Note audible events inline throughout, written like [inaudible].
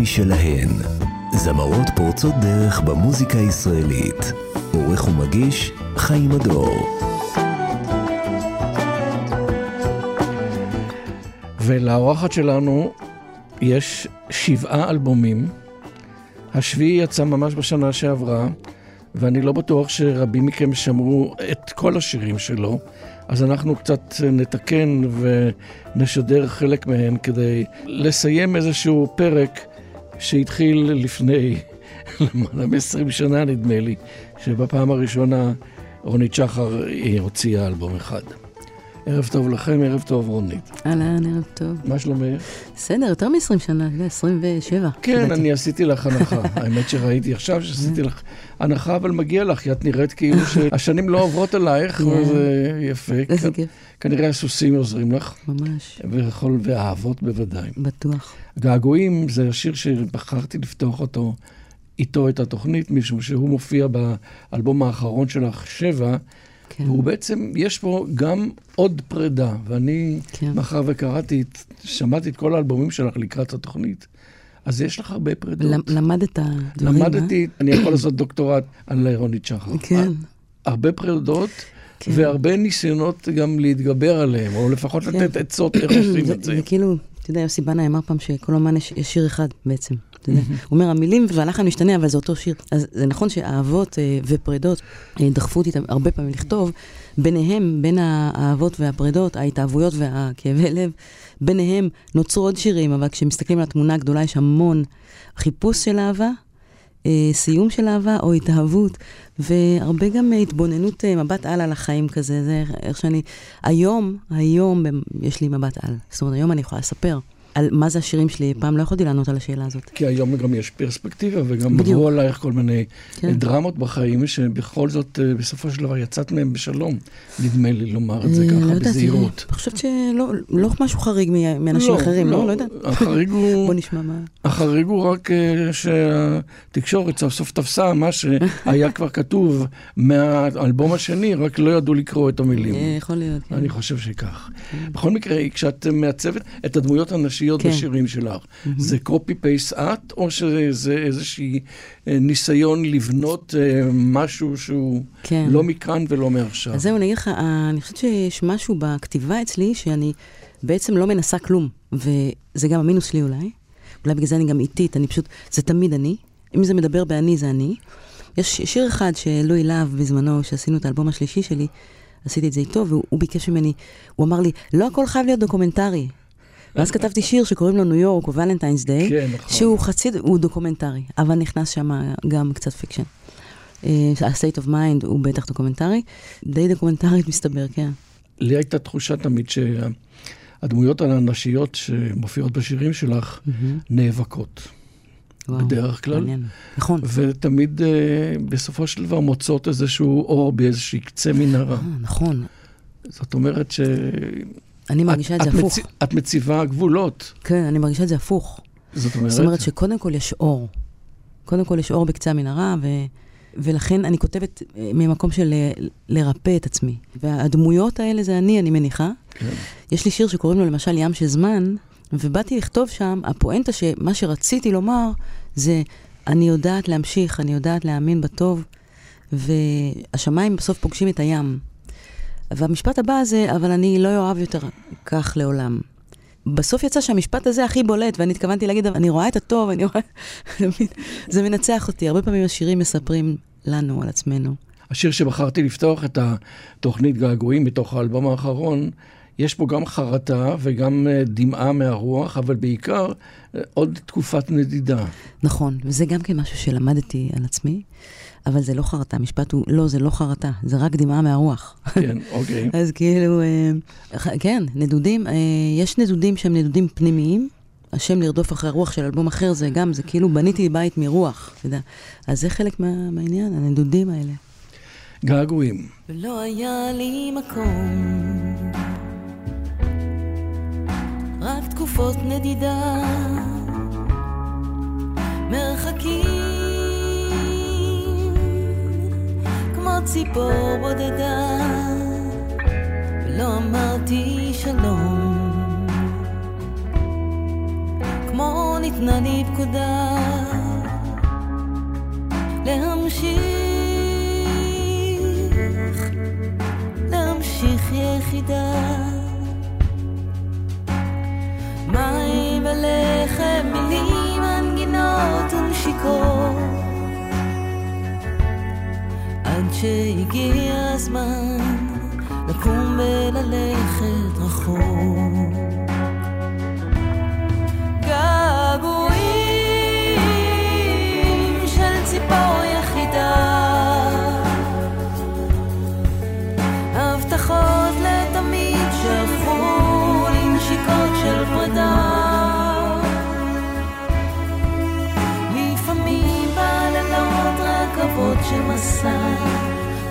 משלהן. זמרות פורצות דרך במוזיקה הישראלית. עורך ומגיש, חיים הדור. ולאורחת שלנו יש שבעה אלבומים. השביעי יצא ממש בשנה שעברה, ואני לא בטוח שרבים מכם שמעו את כל השירים שלו, אז אנחנו קצת נתקן ונשדר חלק מהם כדי לסיים איזשהו פרק שהתחיל לפני למעלה מ-20 שנה, נדמה לי, שבפעם הראשונה רונית שחר הוציאה אלבום אחד. ערב טוב לכם, ערב טוב רונית. אהלן, ערב טוב. מה שלומך? בסדר, יותר מ-20 שנה, 27. כן, אני עשיתי לך הנחה. [laughs] האמת שראיתי עכשיו שעשיתי לך הנחה, אבל מגיע לך, כי את נראית כאילו [laughs] שהשנים לא עוברות עלייך, כן. וזה יפה. איזה כיף. כנראה הסוסים עוזרים לך. ממש. וכל, והאהבות בוודאי. בטוח. געגועים זה השיר שבחרתי לפתוח אותו איתו את התוכנית, משום שהוא מופיע באלבום האחרון שלך, שבע. כן. והוא בעצם, יש פה גם עוד פרידה, ואני, כן. מאחר וקראתי, את, שמעתי את כל האלבומים שלך לקראת התוכנית, אז יש לך הרבה פרידות. למ- למדת דברים, אה? למדתי, אני יכול לעשות דוקטורט על רונית שחר. כן. הרבה פרידות, כן. והרבה ניסיונות גם להתגבר עליהם, או לפחות כן. לתת עצות איך [coughs] עושים את זה. זה כאילו, אתה יודע, יוסי בנה אמר פעם שכל אומן יש, שיר אחד בעצם. אתה יודע, [coughs] הוא אומר, המילים והלחן משתנה, אבל זה אותו שיר. אז זה נכון שאהבות אה, ופרידות אה, דחפו אותי הרבה פעמים לכתוב, ביניהם, בין האהבות והפרידות, ההתאהבויות והכאבי לב, ביניהם נוצרו עוד שירים, אבל כשמסתכלים על התמונה הגדולה יש המון חיפוש של אהבה, אה, סיום של אהבה או התאהבות, והרבה גם אה, התבוננות, אה, מבט על על החיים כזה, זה איך שאני, היום, היום יש לי מבט על. זאת אומרת, היום אני יכולה לספר על מה זה השירים שלי, פעם לא יכולתי לענות על השאלה הזאת. כי היום גם יש פרספקטיבה, וגם. עברו עלייך כל מיני כן. דרמות בחיים, שבכל זאת, אה, בסופו של דבר יצאת מהם בשלום. נדמה לי לומר את זה אה, ככה, לא בזהירות. אני חושבת שלא לא משהו חריג מאנשים אחרים, לא, לא יודעת. החריג הוא, [laughs] בוא נשמע מה. החריג הוא רק אה, שהתקשורת סוף סוף תפסה מה שהיה [laughs] כבר כתוב מהאלבום השני, רק לא ידעו לקרוא את המילים. אה, יכול להיות. כן. אני חושב שכך. בכל מקרה, כשאת מעצבת את הדמויות הנשיות כן. בשירים שלך, זה קופי פייס את, או שזה איזשהי אה, ניסיון לבנות אה, משהו שהוא כן. לא מכאן ולא מעכשיו? אז זהו, אני אגיד לך, אה, אני חושבת שיש משהו בכתיבה אצלי שאני בעצם לא מנסה כלום, וזה גם המינוס שלי אולי. אולי בגלל זה אני גם איטית, אני פשוט, זה תמיד אני. אם זה מדבר באני, זה אני. יש שיר אחד שלואי להב בזמנו, שעשינו את האלבום השלישי שלי, עשיתי את זה איתו, והוא הוא ביקש ממני, הוא אמר לי, לא הכל חייב להיות דוקומנטרי. ואז כתבתי שיר שקוראים לו ניו יורק או Valentine's Day, כן, נכון. שהוא חצי, הוא דוקומנטרי, אבל נכנס שם גם קצת fiction. אה, ה-state of mind הוא בטח דוקומנטרי, די דוקומנטרית מסתבר, כן. לי הייתה תחושה תמיד שהדמויות הנשיות שמופיעות בשירים שלך נאבקות. וואו, בדרך כלל. מעניין. נכון. ותמיד אה, בסופו של דבר מוצאות איזשהו אור באיזושהי קצה מנהרה. אה, נכון. זאת אומרת ש... אני מרגישה את את- זה את הפוך. מצ- את מציבה גבולות. כן, אני מרגישה את זה הפוך. זאת אומרת... זאת אומרת שקודם כל יש אור. קודם כל יש אור בקצה המנהרה, ו... ולכן אני כותבת אה, ממקום של אה, לרפא את עצמי. והדמויות האלה זה אני, אני מניחה. כן. יש לי שיר שקוראים לו למשל ים של זמן, ובאתי לכתוב שם, הפואנטה שמה שרציתי לומר זה, אני יודעת להמשיך, אני יודעת להאמין בטוב, והשמיים בסוף פוגשים את הים. והמשפט הבא זה, אבל אני לא אוהב יותר כך לעולם. בסוף יצא שהמשפט הזה הכי בולט, ואני התכוונתי להגיד, "אבל אני רואה את הטוב, אני רואה... [laughs] זה מנצח אותי. הרבה פעמים השירים מספרים לנו על עצמנו. השיר שבחרתי לפתוח את התוכנית געגועים מתוך האלבום האחרון, יש בו גם חרטה וגם אה, דמעה מהרוח, אבל בעיקר אה, עוד תקופת נדידה. נכון, וזה גם כן משהו שלמדתי על עצמי, אבל זה לא חרטה, המשפט הוא, לא, זה לא חרטה, זה רק דמעה מהרוח. כן, אוקיי. [laughs] אז כאילו, אה, כן, נדודים, אה, יש נדודים שהם נדודים פנימיים. השם לרדוף אחרי הרוח של אלבום אחר זה גם, זה כאילו בניתי בית מרוח, אתה יודע. אז זה חלק מה, מהעניין, הנדודים האלה. געגועים. ולא היה לי מקום, רק תקופות נדידה, מרחקים, כמו ציפור בודדה, ולא אמרתי שלום, כמו ניתנה לי פקודה להמשיך, להמשיך יחידה. מים ולחם, מילים, מנגינות ונשיקות. עד שהגיע הזמן לקום וללכת רחוק.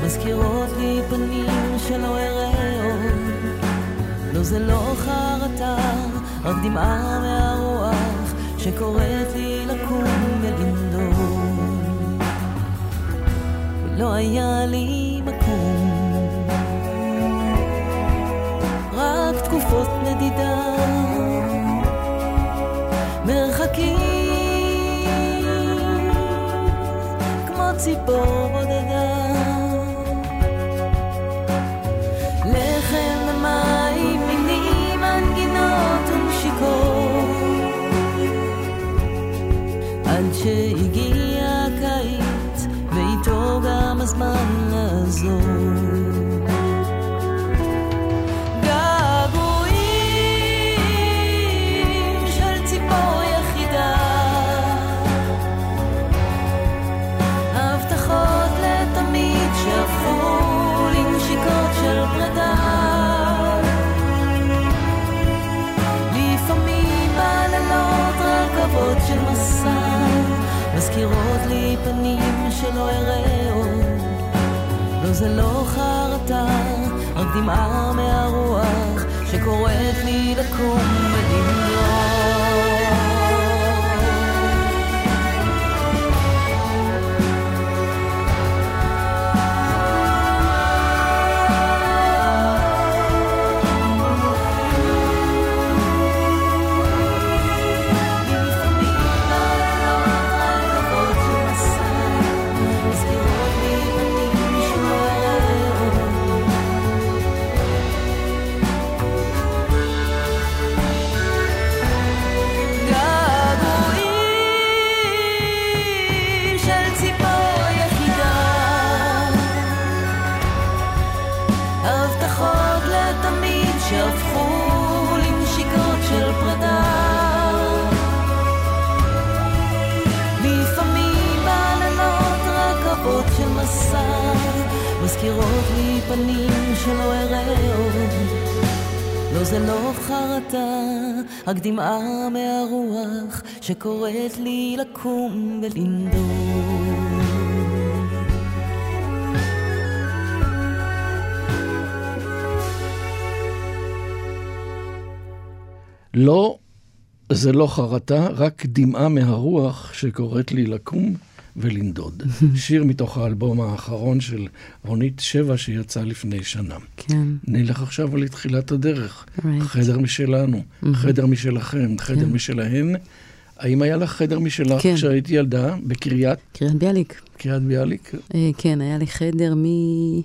מזכירות לי פנים שלא אראה עוד. לא זה לא חרטה, רק דמעה מהרוח שקוראת לי לקום ולנדוד. ולא היה לי מקום, רק תקופות נדידה, מרחקים ציפור שהגיע הקיץ, ואיתו גם הזמן לעזור. מזכירות לי פנים שלא אראה. לא זה לא חרטה, רק דמעה מהרוח שקוראת לי לקום ולמרוח. שקוראת לי לקום ולנדוד. לא, זה לא חרטה, רק דמעה מהרוח שקוראת לי לקום ולנדוד. [laughs] שיר מתוך האלבום האחרון של רונית שבע שיצא לפני שנה. כן. נלך עכשיו לתחילת הדרך. Right. חדר משלנו, mm-hmm. חדר משלכם, חדר כן. משלהן. האם היה לך חדר משלך כן. כשהייתי ילדה בקריית? קריית ביאליק. קריית ביאליק? אה, כן, היה לי חדר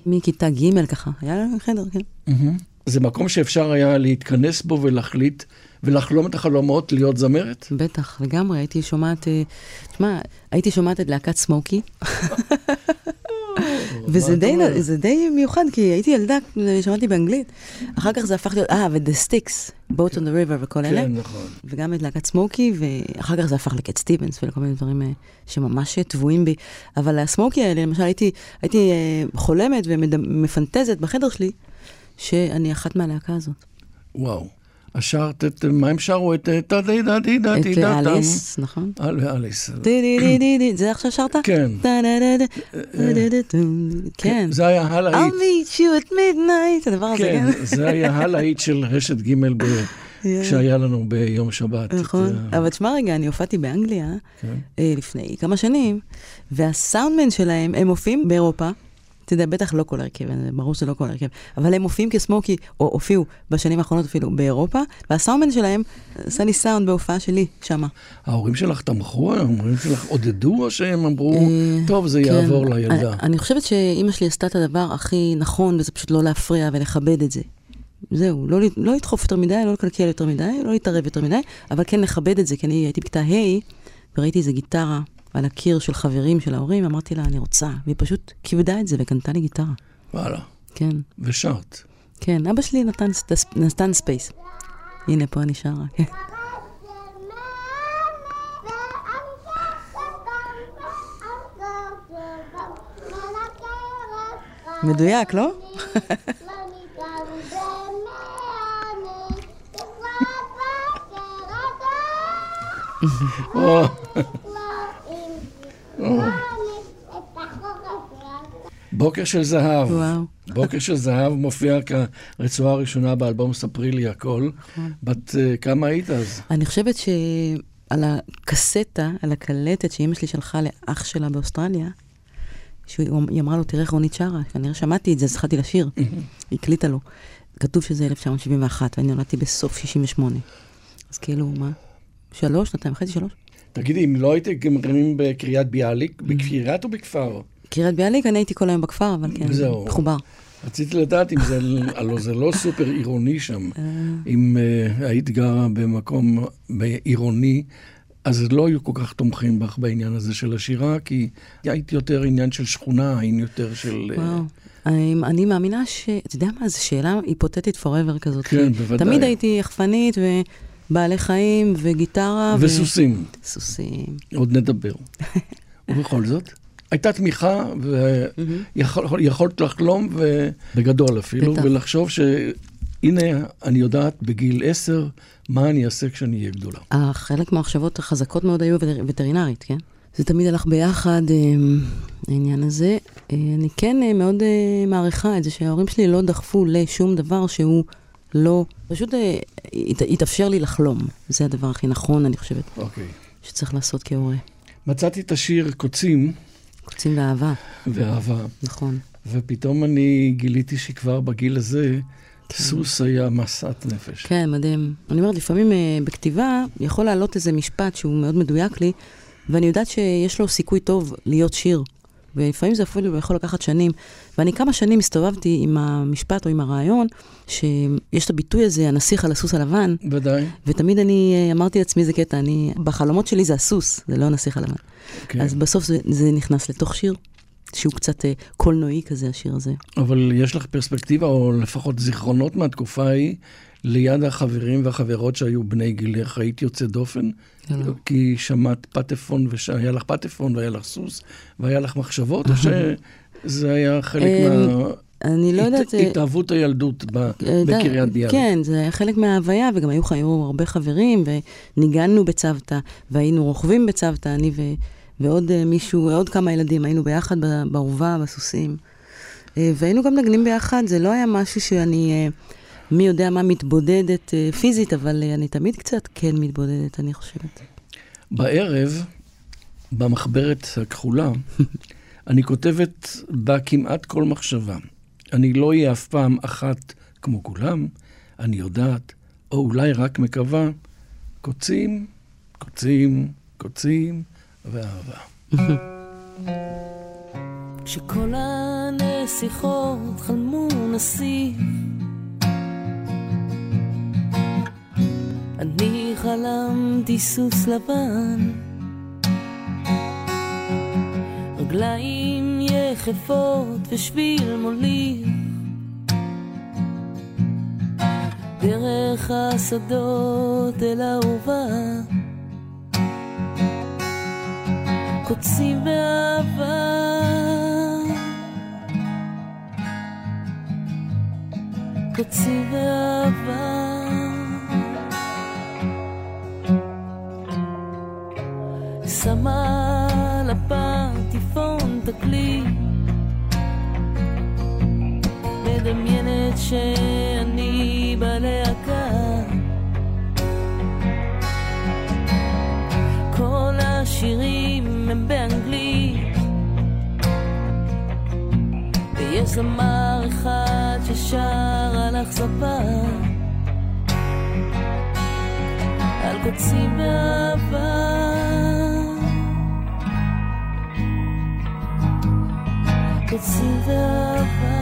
מכיתה ג' ככה. היה לי חדר, כן. Mm-hmm. זה מקום שאפשר היה להתכנס בו ולהחליט ולחלום את החלומות להיות זמרת? בטח, לגמרי. הייתי שומעת, אה, תשמע, הייתי שומעת את להקת סמוקי. [laughs] וזה די, זה די מיוחד, כי הייתי ילדה, שמעתי באנגלית. אחר כך זה הפך להיות, אה, ו-The Sticks, Boat on the River וכל אלה. כן, נכון. וגם את להקת סמוקי, ואחר כך זה הפך לקט סטיבנס ולכל מיני דברים אה, שממש טבועים בי. אבל הסמוקי האלה, למשל, הייתי, הייתי אה, חולמת ומפנטזת בחדר שלי, שאני אחת מהלהקה הזאת. וואו. את, מה הם שרו? את טה די דה די דה די דה את אליס, נכון? אליס. די די די די די, זה עכשיו שרת? כן. כן. זה היה הלהיט. I'll meet you at midnight, הדבר הזה, כן. זה היה הלהיט של רשת ג' [laughs] כשהיה לנו ביום שבת. נכון, אבל תשמע רגע, אני הופעתי באנגליה לפני כמה שנים, והסאונדמן שלהם, הם מופיעים באירופה. אתה יודע, בטח לא כל הרכב, ברור שזה לא כל הרכב, אבל הם מופיעים כסמוקי, או הופיעו בשנים האחרונות אפילו באירופה, והסאונדמן שלהם עשה לי סאונד בהופעה שלי, שמה. ההורים שלך תמכו? ההורים שלך עודדו, או שהם אמרו, טוב, זה יעבור כן. לילדה? אני, אני חושבת שאימא שלי עשתה את הדבר הכי נכון, וזה פשוט לא להפריע ולכבד את זה. זהו, לא, לא לדחוף יותר מדי, לא לקלקל יותר מדי, לא להתערב יותר מדי, אבל כן לכבד את זה, כי אני הייתי בכיתה ה' וראיתי איזה גיטרה על הקיר של חברים של ההורים, אמרתי לה, אני רוצה, והיא פשוט כיבדה את זה וקנתה לי גיטרה. וואלה. כן. ושרת. כן, אבא שלי נתן, נתן space. הנה, פה אני שרה, כן. מדויק, לא? [laughs] בוקר של זהב. וואו. בוקר של זהב מופיע כרצועה הראשונה באלבום ספרי לי הכל. בת אה, כמה היית אז? אני חושבת שעל הקסטה, על הקלטת שאימא שלי שלחה לאח שלה באוסטרליה, שהיא אמרה לו, תראה איך רונית שרה, כנראה שמעתי את זה, אז התחלתי לשיר. [laughs] היא הקליטה לו. כתוב שזה 1971, ואני נולדתי בסוף 68. אז כאילו, מה? שלוש, שנתיים וחצי, שלוש? תגידי, אם לא הייתם גמרים בקריית ביאליק, בקריית או בכפר? קריית ביאליק, אני הייתי כל היום בכפר, אבל כן, זהו. מחובר. רציתי לדעת אם זה, [laughs] הלוא זה לא סופר עירוני שם. אם uh, היית גרה במקום עירוני, אז לא היו כל כך תומכים בך בעניין הזה של השירה, כי היית יותר עניין של שכונה, היית יותר של... וואו. אני, מאמינה ש... אתה יודע מה, זו שאלה היפותטית forever כזאת. כן, בוודאי. תמיד הייתי יחפנית ובעלי חיים וגיטרה. וסוסים. ו... סוסים. עוד נדבר. [laughs] ובכל זאת, הייתה תמיכה, ויכולת לחלום, בגדול אפילו, בטח. ולחשוב שהנה, אני יודעת בגיל עשר, מה אני אעשה כשאני אהיה גדולה. חלק מהמחשבות החזקות מאוד היו וטרינרית, כן? זה תמיד הלך ביחד, העניין הזה. אני כן מאוד מעריכה את זה שההורים שלי לא דחפו לשום דבר שהוא לא... פשוט התאפשר לי לחלום. זה הדבר הכי נכון, אני חושבת. אוקיי. שצריך לעשות כהורה. מצאתי את השיר קוצים. קוצים ואהבה. ואהבה. נכון. ופתאום אני גיליתי שכבר בגיל הזה, כן. סוס היה משאת נפש. כן, מדהים. אני אומרת, לפעמים בכתיבה יכול לעלות איזה משפט שהוא מאוד מדויק לי, ואני יודעת שיש לו סיכוי טוב להיות שיר. ולפעמים זה אפילו יכול לקחת שנים. ואני כמה שנים הסתובבתי עם המשפט או עם הרעיון, שיש את הביטוי הזה, הנסיך על הסוס הלבן. ודאי. ותמיד אני אמרתי לעצמי איזה קטע, אני, בחלומות שלי זה הסוס, זה לא הנסיך הלבן. Okay. אז בסוף זה, זה נכנס לתוך שיר. שהוא קצת אה, קולנועי כזה, השיר הזה. אבל יש לך פרספקטיבה, או לפחות זיכרונות מהתקופה ההיא, ליד החברים והחברות שהיו בני גילך, היית יוצא דופן? לא. כי שמעת פטפון, והיה לך פטפון והיה לך סוס, והיה לך מחשבות, או שזה היה חלק מה... אני לא יודעת... התאהבות הילדות בקריית ביאליק. כן, זה היה חלק מההוויה, וגם היו, הרבה חברים, וניגנו בצוותא, והיינו רוכבים בצוותא, אני ו... ועוד מישהו, עוד כמה ילדים, היינו ביחד בעורבה, בסוסים. והיינו גם נגנים ביחד, זה לא היה משהו שאני, מי יודע מה, מתבודדת פיזית, אבל אני תמיד קצת כן מתבודדת, אני חושבת. בערב, במחברת הכחולה, [laughs] אני כותבת בה כמעט כל מחשבה. אני לא אהיה אף פעם אחת כמו כולם, אני יודעת, או אולי רק מקווה, קוצים, קוצים, קוצים, ואהבה. [laughs] כשכל הנסיכות חלמו נסיך, אני חלמתי סוס לבן, רגליים יחפות ושביל מוליך, דרך השדות אל האהובה. קוצים באהבה. קוצים באהבה. שמה על הפטיפון תקליט, מדמיינת שאני בלהקה. כל השירים הם באנגלית. זמר אחד ששר על אכזבה. על קוצים באהבה קוצים באהבה קוצים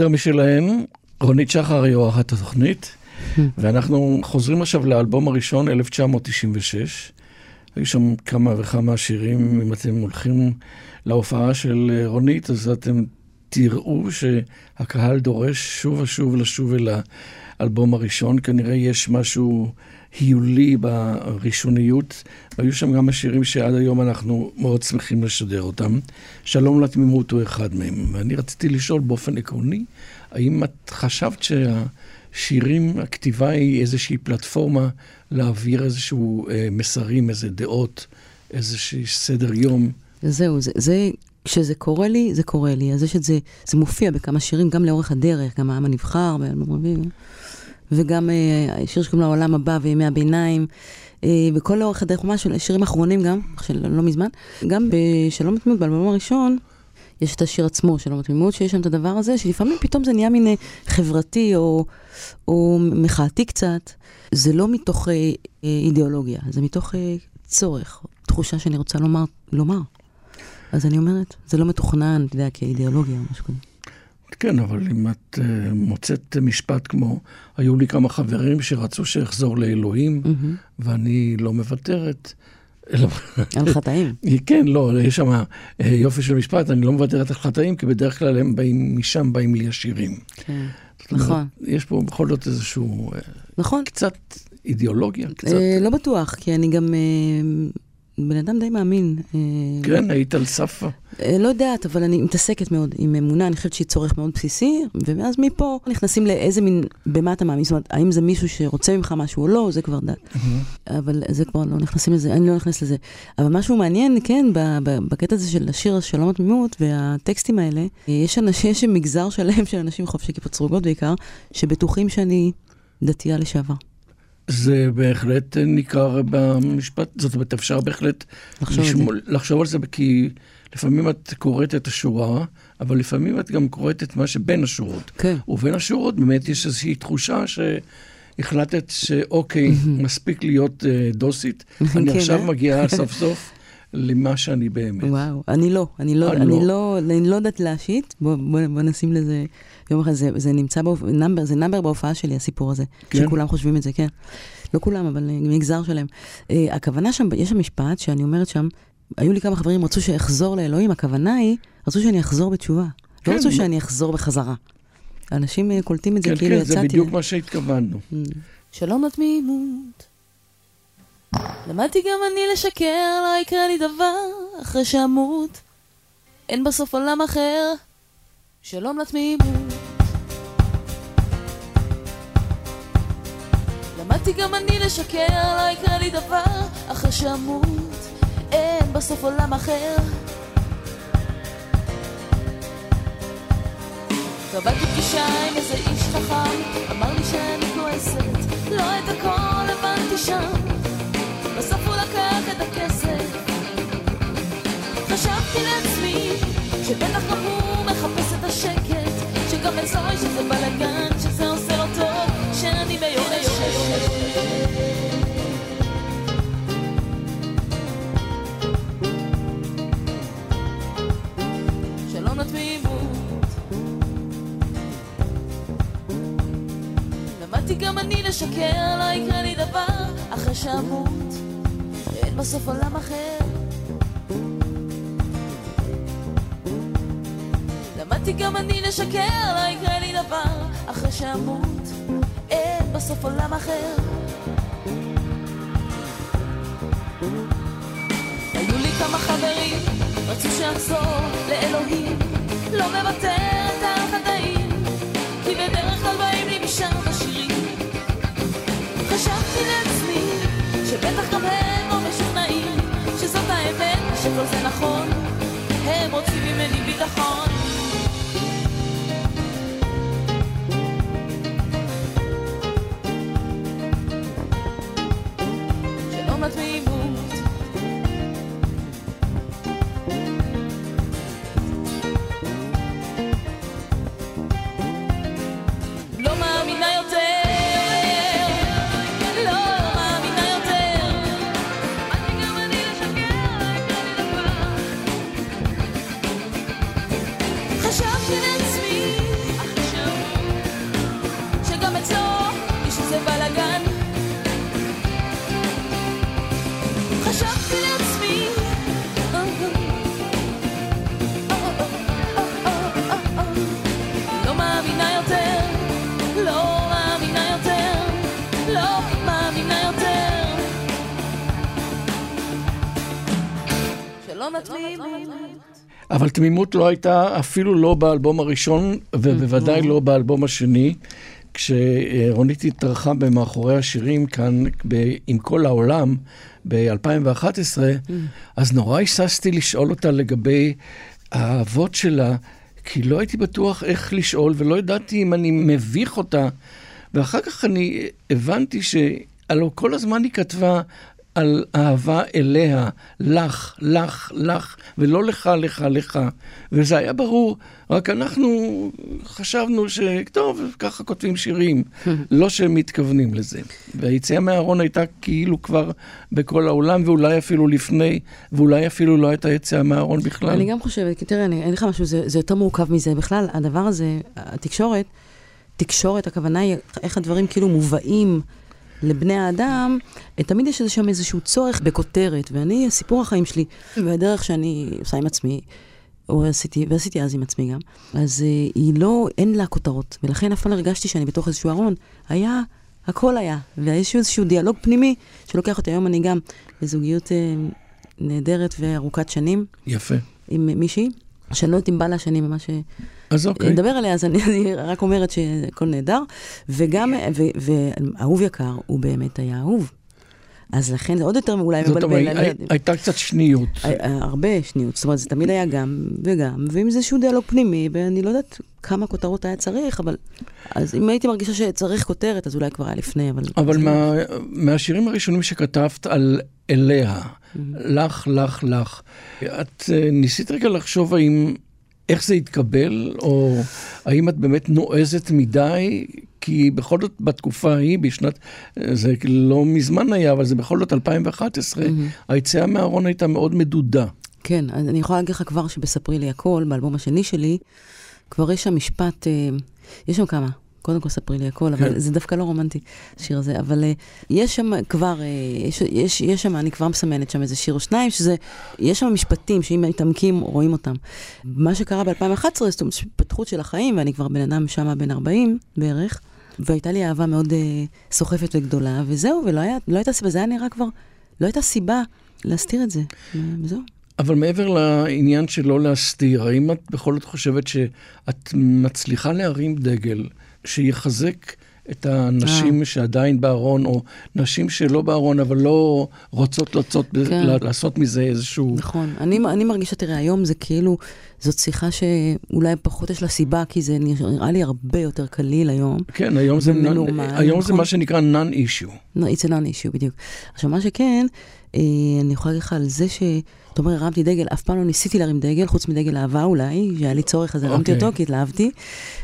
חדר משלהם, רונית שחר היא אורחת התוכנית, ואנחנו חוזרים עכשיו לאלבום הראשון, 1996. היו שם כמה וכמה שירים, אם אתם הולכים להופעה של אה, רונית, אז אתם תראו שהקהל דורש שוב ושוב לשוב אל האלבום הראשון. כנראה יש משהו היולי בראשוניות, והיו שם גם השירים שעד היום אנחנו מאוד שמחים לשדר אותם. שלום לתמימות הוא אחד מהם. ואני רציתי לשאול באופן עקרוני, האם את חשבת שהשירים, הכתיבה היא איזושהי פלטפורמה להעביר איזשהו אה, מסרים, איזה דעות, איזשהו סדר יום? זהו, זה, זה, כשזה קורה לי, זה קורה לי. אז יש את זה, זה מופיע בכמה שירים, גם לאורך הדרך, גם העם הנבחר, באלבום וגם אה, שיר שקוראים לו העולם הבא וימי הביניים, אה, וכל לאורך הדרך, ממש שירים אחרונים גם, של לא מזמן. גם בשלום התמימות, באלבום הראשון, יש את השיר עצמו, שלום התמימות, שיש שם את הדבר הזה, שלפעמים פתאום זה נהיה מין אה, חברתי או, או מחאתי קצת. זה לא מתוך אה, אידיאולוגיה, זה מתוך אה, צורך, תחושה שאני רוצה לומר, לומר. אז אני אומרת, זה לא מתוכנן, אתה יודע, כאידיאולוגיה או משהו כזה. כן, אבל אם את uh, מוצאת משפט כמו, היו לי כמה חברים שרצו שאחזור לאלוהים, ואני לא מוותרת. על חטאים. [laughs] כן, לא, יש שם אה, יופי של משפט, אני לא מוותרת על חטאים, כי בדרך כלל הם באים, משם באים לי השירים. כן. נכון. יש פה בכל זאת איזשהו, אה, נכון. קצת אידיאולוגיה, קצת... לא בטוח, כי אני גם... אה, בן אדם די מאמין. אה, כן, היית על סף... אה, לא יודעת, אבל אני מתעסקת מאוד עם אמונה, אני חושבת שהיא צורך מאוד בסיסי, ואז מפה נכנסים לאיזה מין, במה אתה מאמין, זאת אומרת, האם זה מישהו שרוצה ממך משהו או לא, זה כבר דת. אבל זה כבר לא נכנסים לזה, אני לא נכנס לזה. אבל משהו מעניין, כן, בקטע הזה של השיר שלום התמימות והטקסטים האלה, אה, יש אנשים, יש מגזר שלם של אנשים חובשי כיפות סרוגות בעיקר, שבטוחים שאני דתייה לשעבר. זה בהחלט ניכר במשפט, זאת אומרת, אפשר בהחלט לחשוב על זה. לשמוע- לחשוב על זה, כי לפעמים את קוראת את השורה, אבל לפעמים את גם קוראת את מה שבין השורות. כן. ובין השורות באמת יש איזושהי תחושה שהחלטת שאוקיי, מספיק להיות אה, דוסית, [laughs] אני כן, עכשיו אה? מגיעה [laughs] סוף סוף למה שאני באמת. וואו, אני לא, אני לא, אה, אני לא. לא, אני לא יודעת להשיט, בוא, בוא, בוא נשים לזה יום אחד, זה, זה נמצא, בהופ... number, זה number בהופעה שלי, הסיפור הזה, כן? שכולם חושבים את זה, כן. לא כולם, אבל אה, מגזר שלהם. אה, הכוונה שם, יש שם משפט שאני אומרת שם, היו לי כמה חברים, רצו שאחזור לאלוהים, הכוונה היא, רצו שאני אחזור בתשובה. כן, לא רצו לא. שאני אחזור בחזרה. אנשים אה, קולטים את זה כן, כאילו כן, יצאתי... זה בדיוק מה שהתכוונו. שלום לתמימות. למדתי גם אני לשקר, לא יקרה לי דבר אחרי שאמות. אין בסוף עולם אחר. שלום לתמימות. למדתי גם אני לשקר, לא יקרה לי דבר אחרי שאמות. אין בסוף עולם אחר. קבעתי פגישה עם איזה איש חכם, אמר לי שאני כועסת, לא את הכל הבנתי שם, בסוף הוא לקח את הכסף. חשבתי לעצמי, שבטח גם הוא מחפש את השקט, שגם אצלו יש איזה בלאגן, לשקר, לא יקרה לי דבר אחרי שאמות. אין בסוף עולם אחר. למדתי גם אני לשקר, לא יקרה לי דבר אחרי שאמות. אין בסוף עולם אחר. היו לי כמה חברים, רצו שאחזור לאלוהים, לא מוותרת על חטאים, כי בדרך כלל באים שבטח גם הם לא משוכנעים, שזאת האמת, שכל זה נכון, הם רוצים ממני ביטחון. אבל תמימות לא הייתה אפילו לא באלבום הראשון, ובוודאי לא באלבום השני. כשרונית התארחה במאחורי השירים כאן ב- עם כל העולם ב-2011, אז נורא היססתי לשאול אותה לגבי האהבות שלה, כי לא הייתי בטוח איך לשאול, ולא ידעתי אם אני מביך אותה. ואחר כך אני הבנתי שהלוא כל הזמן היא כתבה על אהבה אליה, לך, לך, לך, ולא לך, לך, לך. וזה היה ברור, רק אנחנו חשבנו שטוב, ככה כותבים שירים, [laughs] לא שהם מתכוונים לזה. והיציאה מהארון הייתה כאילו כבר בכל העולם, ואולי אפילו לפני, ואולי אפילו לא הייתה יציאה מהארון בכלל. אני גם חושבת, כי תראה, אני אגיד לך משהו, זה, זה יותר מורכב מזה. בכלל, הדבר הזה, התקשורת, תקשורת, הכוונה היא איך הדברים כאילו מובאים לבני האדם, אה, תמיד יש שם איזשהו צורך בכותרת, ואני, סיפור החיים שלי, והדרך שאני עושה עם עצמי, או עשיתי, ועשיתי אז עם עצמי גם, אז אה, היא לא, אין לה כותרות, ולכן אף פעם לא הרגשתי שאני בתוך איזשהו ארון. היה, הכל היה, ויש איזשהו דיאלוג פנימי שלוקח אותי. היום אני גם בזוגיות אה, נהדרת וארוכת שנים יפה. עם מישהי, שאני לא יודעת אם בא לה שאני ממש אה, אז אוקיי. נדבר עליה, אז אני, אני רק אומרת שהכל נהדר. וגם, ו- ואהוב יקר, הוא באמת היה אהוב. אז לכן זה עוד יותר אולי זאת מבלבל. אומרת, אני לא. הייתה קצת שניות. הי- הרבה שניות, זאת אומרת, זה תמיד היה גם וגם, ועם זה איזשהו דיאלוג פנימי, ואני לא יודעת כמה כותרות היה צריך, אבל... אז אם הייתי מרגישה שצריך כותרת, אז אולי כבר היה לפני, אבל... אבל מה, מהשירים הראשונים שכתבת על אליה, לך, לך, לך, את אה, ניסית רגע לחשוב האם, איך זה יתקבל, או האם את באמת נועזת מדי? כי בכל זאת בתקופה ההיא, בשנת, זה לא מזמן היה, אבל זה בכל זאת 2011, היציאה מהארון הייתה מאוד מדודה. כן, אז אני יכולה להגיד לך כבר שבספרי לי הכל, באלבום השני שלי, כבר יש שם משפט, אה, יש שם כמה. קודם כל ספרי לי הכל, אבל כן. זה דווקא לא רומנטי, השיר הזה. אבל אה, יש שם כבר, אה, יש, יש, יש שם, אני כבר מסמנת שם איזה שיר או שניים, שזה, יש שם משפטים שאם מתעמקים רואים אותם. מה שקרה ב-2011, זאת אומרת, התפתחות של החיים, ואני כבר בן אדם שם בן 40 בערך, והייתה לי אהבה מאוד אה, סוחפת וגדולה, וזהו, ולא היה, לא הייתה סיבה, זה היה נראה כבר, לא הייתה סיבה להסתיר את זה, וזהו. אבל מעבר לעניין של לא להסתיר, האם את בכל זאת חושבת שאת מצליחה להרים דגל שיחזק את הנשים שעדיין בארון, או נשים שלא בארון, אבל לא רוצות לצאת, כן. לעשות מזה איזשהו... נכון. אני, אני מרגישה, תראה, היום זה כאילו, זאת שיחה שאולי פחות יש לה סיבה, כי זה נראה לי הרבה יותר קליל היום. כן, היום זה, ומנורמל, היום זה נכון. מה שנקרא non-issue. No, it's a non-issue, בדיוק. עכשיו, מה שכן, אה, אני יכולה להגיד לך על זה ש... אתה אומר, הרמתי דגל, אף פעם לא ניסיתי להרים דגל, חוץ מדגל אהבה אולי, שהיה לי צורך, אז הרמתי אוקיי. אותו, כי התלהבתי,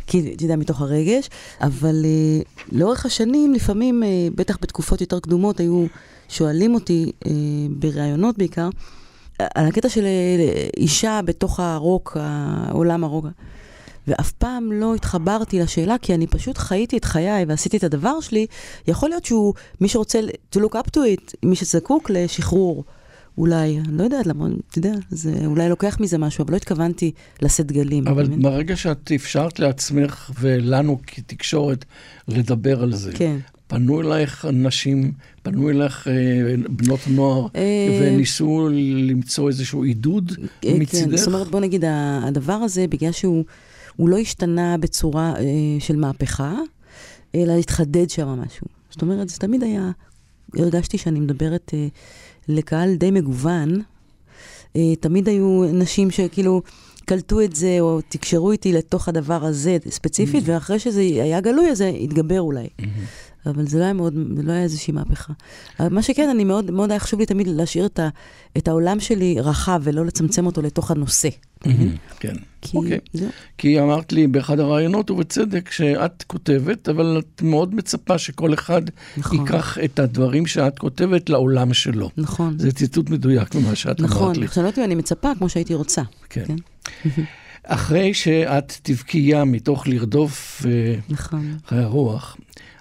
כי, אתה יודע, מתוך הרגש, אבל אה, לאורך השנים, לפעמים, אה, בטח בתקופות יותר קדומות, היו שואלים אותי, אה, בראיונות בעיקר, על הקטע של אה, אישה בתוך הרוק, העולם הרוק. ואף פעם לא התחברתי לשאלה, כי אני פשוט חייתי את חיי ועשיתי את הדבר שלי. יכול להיות שהוא, מי שרוצה to look up to it, מי שזקוק לשחרור, אולי, אני לא יודעת למה, אתה יודע, זה אולי לוקח מזה משהו, אבל לא התכוונתי לשאת דגלים. אבל מבין? ברגע שאת אפשרת לעצמך ולנו כתקשורת לדבר על זה, כן. פנו אלייך נשים, פנו אלייך אה, בנות נוער, אה, וניסו למצוא איזשהו עידוד אה, כן, מצידך? זאת אומרת, בוא נגיד, הדבר הזה, בגלל שהוא הוא לא השתנה בצורה אה, של מהפכה, אלא התחדד שם משהו. זאת אומרת, זה תמיד היה, הרגשתי שאני מדברת אה, לקהל די מגוון. אה, תמיד היו נשים שכאילו קלטו את זה, או תקשרו איתי לתוך הדבר הזה ספציפית, Mm. ואחרי שזה היה גלוי, אז זה התגבר אולי. Mm-hmm. אבל זה לא היה מאוד, זה לא היה איזושהי מהפכה. אבל מה שכן, אני מאוד, מאוד היה חשוב לי תמיד להשאיר את, ה, את העולם שלי רחב ולא לצמצם אותו לתוך הנושא. כן. כי אוקיי. כי אמרת לי באחד הראיונות, ובצדק, שאת כותבת, אבל את מאוד מצפה שכל אחד נכון. ייקח את הדברים שאת כותבת לעולם שלו. נכון. זה ציטוט מדויק ממה שאת אמרת נכון. לי. עכשיו, לא יודעת אם אני מצפה כמו שהייתי רוצה. כן. כן. אחרי שאת תבקייה מתוך לרדוף אה, נכון. אחרי הרוח,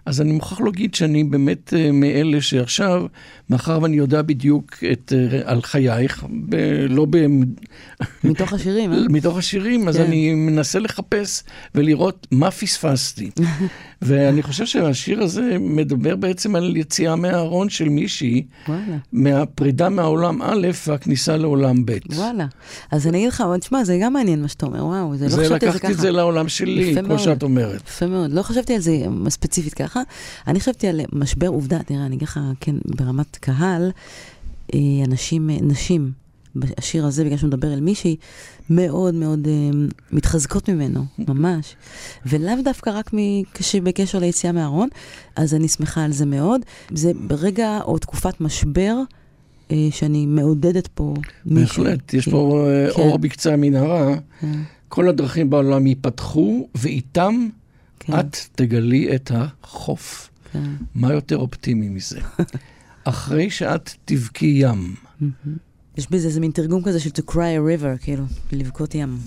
אז אני מוכרח להגיד שאני באמת אה, מאלה שעכשיו, מאחר ואני יודע בדיוק את, אה, על חייך, ב- לא ב... מתוך השירים, אה? [laughs] מתוך השירים, אז כן. אני מנסה לחפש ולראות מה פספסתי. ואני חושב שהשיר הזה מדבר בעצם על יציאה מהארון של מישהי, וואלה. מהפרידה מהעולם א' והכניסה לעולם ב'. וואלה. אז אני אגיד לך, אבל תשמע, זה גם מעניין מה שאתה אומר, וואו, זה לא זה חשבתי על זה לקחתי את ככה. זה לעולם שלי, כמו מאוד. שאת אומרת. יפה מאוד. לא חשבתי על זה ספציפית ככה. אני חשבתי על משבר עובדה, תראה, אני אגיד לך, כן, ברמת קהל, אה, אנשים, אה, נשים, בשיר הזה, בגלל שהוא מדבר אל מישהי, מאוד מאוד אה, מתחזקות ממנו, ממש. ולאו דווקא רק בקשר ליציאה מהארון, אז אני שמחה על זה מאוד. זה ברגע או תקופת משבר, אה, שאני מעודדת פה מישהו. בהחלט, יש כי- פה אה, כן. אור בקצה המנהרה. כן, כל הדרכים בעולם ייפתחו, ואיתם כן, את תגלי את החוף. כן. מה יותר אופטימי מזה? [laughs] אחרי שאת תבכי ים. יש בזה איזה מין תרגום כזה של to cry a river, כאילו, לבכות ים.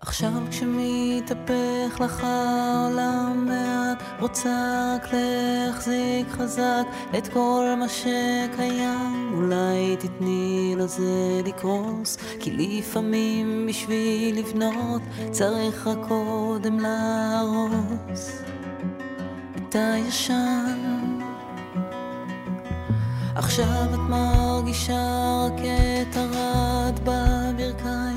עכשיו כשמתהפך לך העולם ואת רוצה רק להחזיק חזק את כל מה שקיים. אולי תתני לזה לקרוס כי לפעמים בשביל לבנות צריך רק קודם להרוס. את הישן עכשיו את מרגישה רק את הרד בברכיים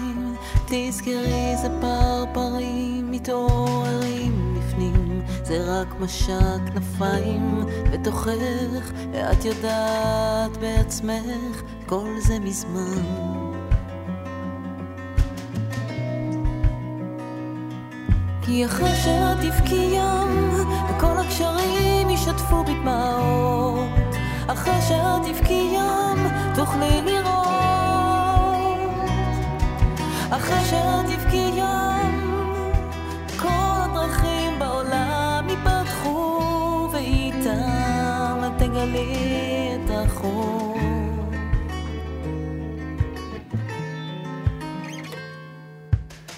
תזכרי זה פרפרים מתעוררים בפנים. זה רק משק כנפיים בתוכך ואת יודעת בעצמך כל זה מזמן. כי אחרי שאת תבכי ים וכל הקשרים ישתפו בדמעות. אחרי שאת תבכי ים תוכלי לראות אחרי שאת תבכי ים כל הדרכים בעולם ייפתחו ואיתם תגלי את החור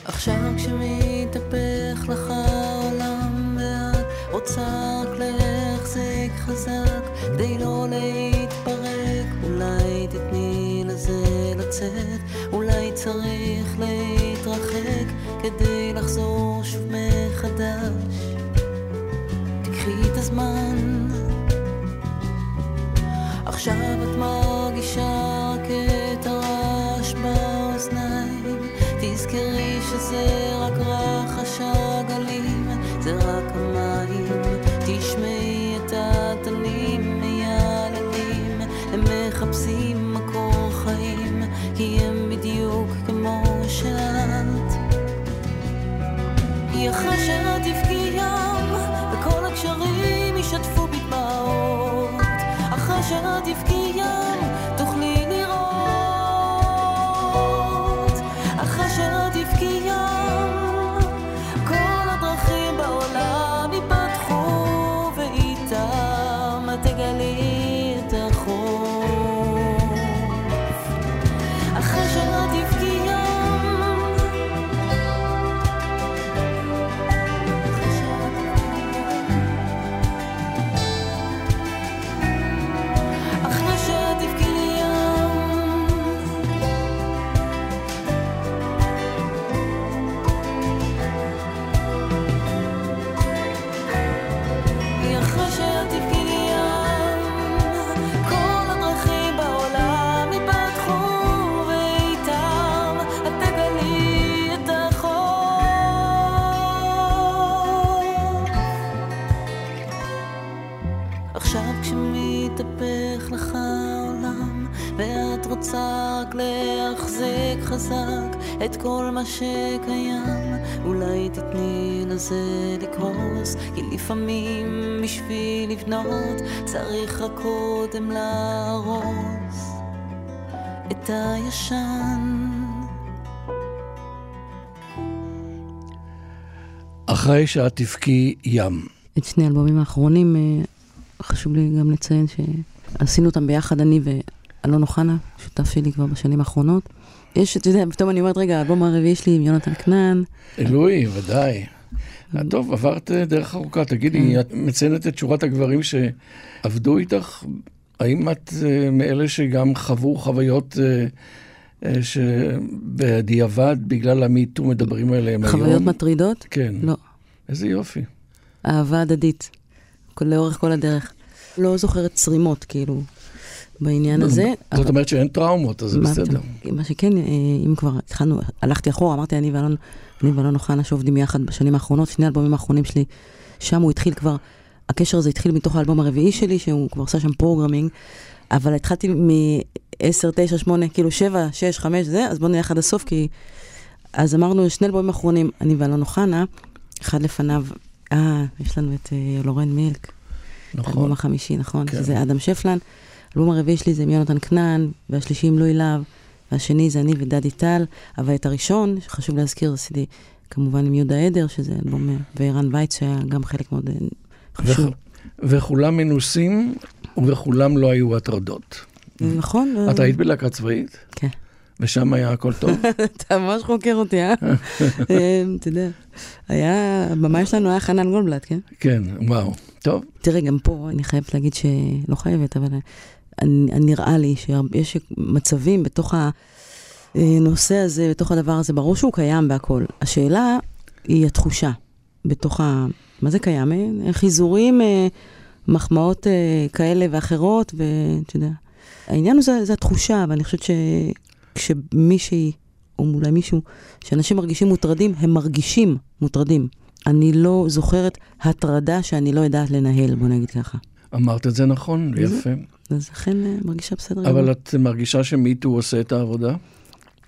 עכשיו כשמתהפך לך העולם ואת רוצה רק להחזיק חזק כדי לא להתפרק אולי תתני לזה לצאת אולי צריך כדי לחזור שוב מחדש. תקחי את הזמן. עכשיו את מרגישה רק את הרעש באוזניים. תזכרי שזה שקיים אולי תתני לזה לקרוס כי לפעמים בשביל לבנות צריך רק קודם להרוס את הישן אחרי שאת תבכי ים. את שני האלבומים האחרונים, אה, חשוב לי גם לציין שעשינו אותם ביחד, אני ואלון אוחנה, שותף שלי כבר בשנים האחרונות. יש, אתה יודע, פתאום אני אומרת, רגע, האלבום הרביעי שלי עם יונתן כנען. אלוהי, ודאי. טוב, עברת דרך ארוכה. תגידי, את מציינת את שורת הגברים שעבדו איתך? האם את אה, מאלה שגם חוו חוויות אה, אה, שבדיעבד, בגלל המיטו מדברים עליהם היום? חוויות מטרידות? כן. לא. איזה יופי. אהבה הדדית, לאורך כל הדרך. לא זוכרת צרימות, כאילו, בעניין הזה. זאת אומרת שאין טראומות, אז זה בסדר. מה שכן, אה, אם כבר התחלנו, הלכתי אחורה, אמרתי, אני ואלון, אני ואלון אוחנה שעובדים יחד בשנים האחרונות, שני האלבומים האחרונים שלי, שם הוא התחיל כבר, הקשר הזה התחיל מתוך האלבום הרביעי שלי, שהוא כבר עושה שם programming, אבל התחלתי מ-10, 9, 8, כאילו 7, 6, 5, זה, אז בואו נלך עד הסוף, כי... אז אמרנו, שני אלבומים אחרונים, אני ואלון אוחנה, אחד לפניו, אה, יש לנו את אה, לורן מילק, האלבום נכון. החמישי, נכון? כן. שזה אדם שפלן. האלבום הרביעי שלי זה עם יונתן כנען, והשלישי עם לואי להב, והשני זה אני ודדי טל, אבל את הראשון, שחשוב להזכיר, עשיתי כמובן עם יהודה עדר, שזה אלבום, אה, וערן וייץ, שהיה גם חלק מאוד אה, חשוב. וכולם מנוסים, ובכולם לא היו הטרדות. נכון? את היית בלהקה צבאית? כן. ושם היה הכל טוב. [laughs] אתה ממש חוקר אותי, אה? [laughs] אה, אתה יודע, היה, הבמאי שלנו היה חנן גולדבלט, כן? כן, וואו. טוב, תראה, גם פה אני חייבת להגיד שלא חייבת, אבל נראה לי שיש מצבים בתוך הנושא הזה, בתוך הדבר הזה, ברור שהוא קיים בהכל. השאלה היא התחושה בתוך ה... מה זה קיים? אה, חיזורים, אה, מחמאות אה, כאלה ואחרות, ואתה יודע. העניין הוא זה, זה התחושה, ואני חושבת שכשמישהי, או אולי מישהו, שאנשים מרגישים מוטרדים, הם מרגישים מוטרדים. אני לא זוכרת הטרדה שאני לא יודעת לנהל, בוא נגיד ככה. אמרת את זה נכון, יפה. אז לכן אה, מרגישה בסדר. אבל גמור. את מרגישה שמיטו עושה את העבודה?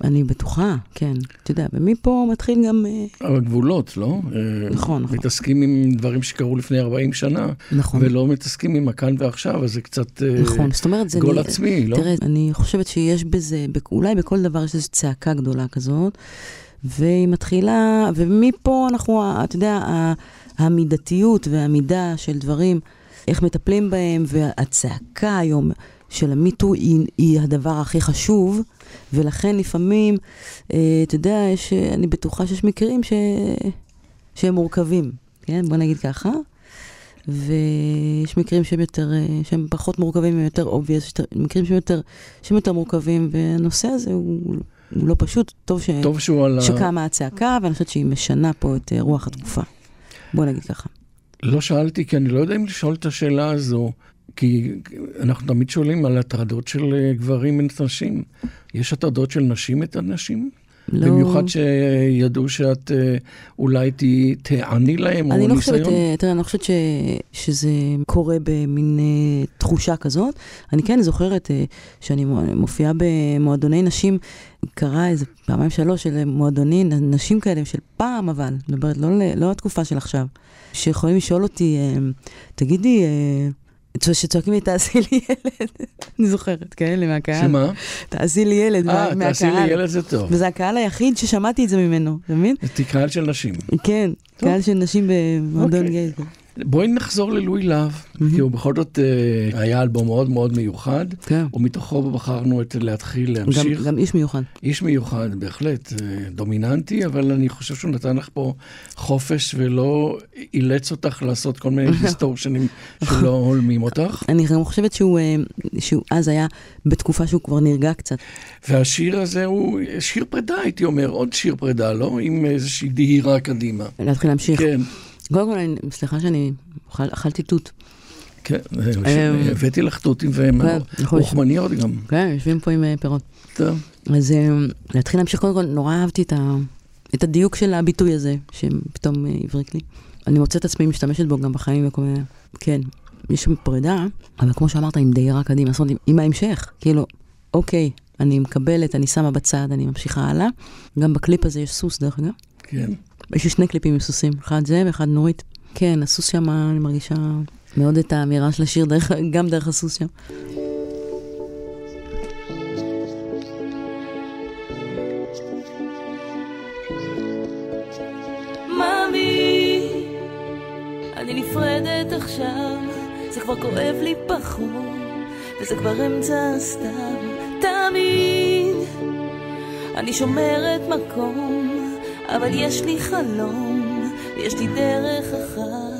אני בטוחה, כן. אתה יודע, ומפה מתחיל גם... אה, אבל גבולות, לא? אה, נכון, נכון. מתעסקים עם דברים שקרו לפני 40 שנה, נכון. ולא מתעסקים עם הכאן ועכשיו, אז זה קצת נכון, זאת אומרת, זה... גול נ- עצמי, לא? תראה, אני חושבת שיש בזה, אולי בכל דבר יש איזו צעקה גדולה כזאת, והיא מתחילה, ומפה אנחנו, אתה יודע, המידתיות והמידה של דברים, איך מטפלים בהם, והצעקה היום של המיטו היא, היא הדבר הכי חשוב, ולכן לפעמים, אה, אתה יודע, יש, אני בטוחה שיש מקרים ש, שהם מורכבים, כן? בוא נגיד ככה. ויש מקרים שהם יותר, אה, שהם פחות מורכבים, הם יותר obvious, יותר- מקרים שהם יותר, שהם יותר מורכבים, והנושא הזה הוא, הוא לא פשוט, טוב, ש, טוב שהוא על ה... שקמה הצעקה, ואני חושבת שהיא משנה פה את אה, רוח התקופה. בוא נגיד ככה. לא שאלתי, כי אני לא יודע אם לשאול את השאלה הזו, כי אנחנו תמיד שואלים על הטרדות של אה, גברים את נשים. יש הטרדות של נשים את הנשים? לא... במיוחד שידעו שאת אה, אולי תהיי- תעני להם, או אני לא חושבת, ניסיון? אה, תראה, אני לא חושבת ש, שזה קורה במין אה, תחושה כזאת. אני כן זוכרת אה, שאני מו- מופיעה במועדוני נשים, קרה איזה פעמיים שלוש של מועדוני נשים כאלה, של פעם אבל, מדברת לא, לא התקופה של עכשיו, שיכולים לשאול אותי, אה, תגידי, אה, שצועקים לי, תעשי לי ילד. [laughs] אני זוכרת, כאלה מהקהל. שמה? תעשי לי ילד מה- אה, מהקהל. תעשי לי ילד זה טוב. וזה הקהל היחיד ששמעתי את זה ממנו, אתה מבין? זה קהל של נשים. כן. קהל של נשים במועדון אוקיי. בואי נחזור ללואי להב, כי הוא בכל זאת אה, היה אלבום מאוד מאוד מיוחד, כן. ומתוכו בחרנו את להתחיל להמשיך. גם איש מיוחד. איש מיוחד, בהחלט, אה, דומיננטי, אבל אני חושב שהוא נתן לך פה חופש ולא אילץ אותך לעשות כל מיני [laughs] דיסטורשנים שלא הולמים אותך. אני גם חושבת אה, שהוא אז היה בתקופה שהוא כבר נרגע קצת. והשיר הזה הוא שיר פרידה, הייתי אומר, עוד שיר פרידה, לא? עם איזושהי דהירה קדימה. להתחיל להמשיך. כן, קודם כל, סליחה שאני אכלתי תות. כן, אה, הבאתי לך תותים והם כן, נכון. גם. כן, יושבים פה עם אה, פירות. טוב. אז אה, להתחיל להמשיך, קודם כל, נורא אהבתי את, הדיוק של הביטוי הזה, שפתאום אה, הבריק לי. אני מוצאת את עצמי משתמשת בו גם בחיים וכל מיני... כן, יש שם פרידה, אבל כמו שאמרת, עם דהירה קדימה, זאת אומרת, עם ההמשך. כאילו, אוקיי, אני מקבלת, אני שמה בצד, אני ממשיכה הלאה. גם בקליפ הזה יש סוס, דרך אגב. כן. יש לי שני קליפים עם סוסים, אחד זה ואחד נורית. כן, הסוס שם, אני מרגישה מאוד את האמירה של השיר, דרך, גם דרך הסוס שם. מאמי, אני נפרדת עכשיו, זה כבר כואב לי פחות, וזה כבר אמצע הסתיו. תמיד אני שומרת מקום, אבל יש לי חלום, ויש לי דרך אחת.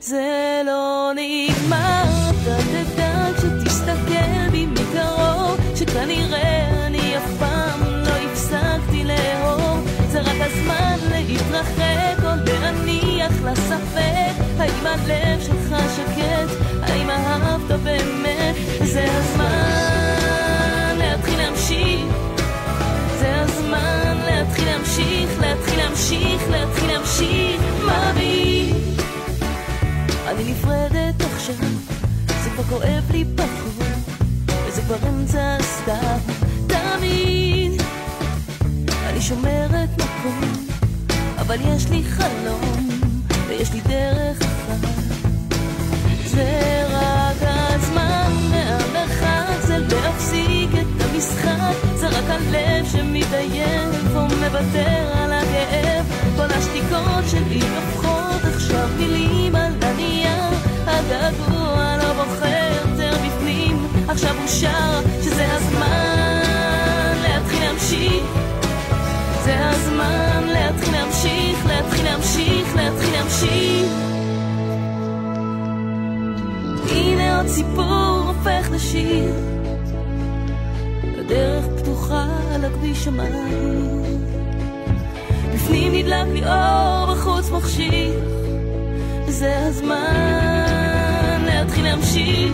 זה לא נגמר, אתה תדע כשתסתכל בי מקרוב, שכנראה אני אף פעם לא הפסקתי לאהוב. זה רק הזמן להתרחק או להניח לספק, האם הלב שלך שקט, האם אהבת באמת, זה הזמן להמשיך, להתחיל להמשיך, להתחיל להמשיך, מאמי. אני נפרדת עכשיו, זה כבר כואב לי פחות, וזה כבר אמצע הסתיו, תמיד. אני שומרת מקום, אבל יש לי חלום, ויש לי דרך אחת. זה רק הזמן מהמרחק, זה להפסיק את המשחק, זה רק הלב שמתעייף לוותר על הכאב, כל השתיקות שלי הופכות עכשיו מילים על דניה הגעגוע לא בוחר יותר בפנים, עכשיו הוא שר שזה הזמן להתחיל להמשיך. זה הזמן להתחיל להמשיך, להתחיל להמשיך, להתחיל להמשיך. הנה עוד סיפור הופך לשיר. הדרך פתוחה על הכביש המים בפנים נדלק לי אור, בחוץ מחשיך. זה הזמן להתחיל להמשיך.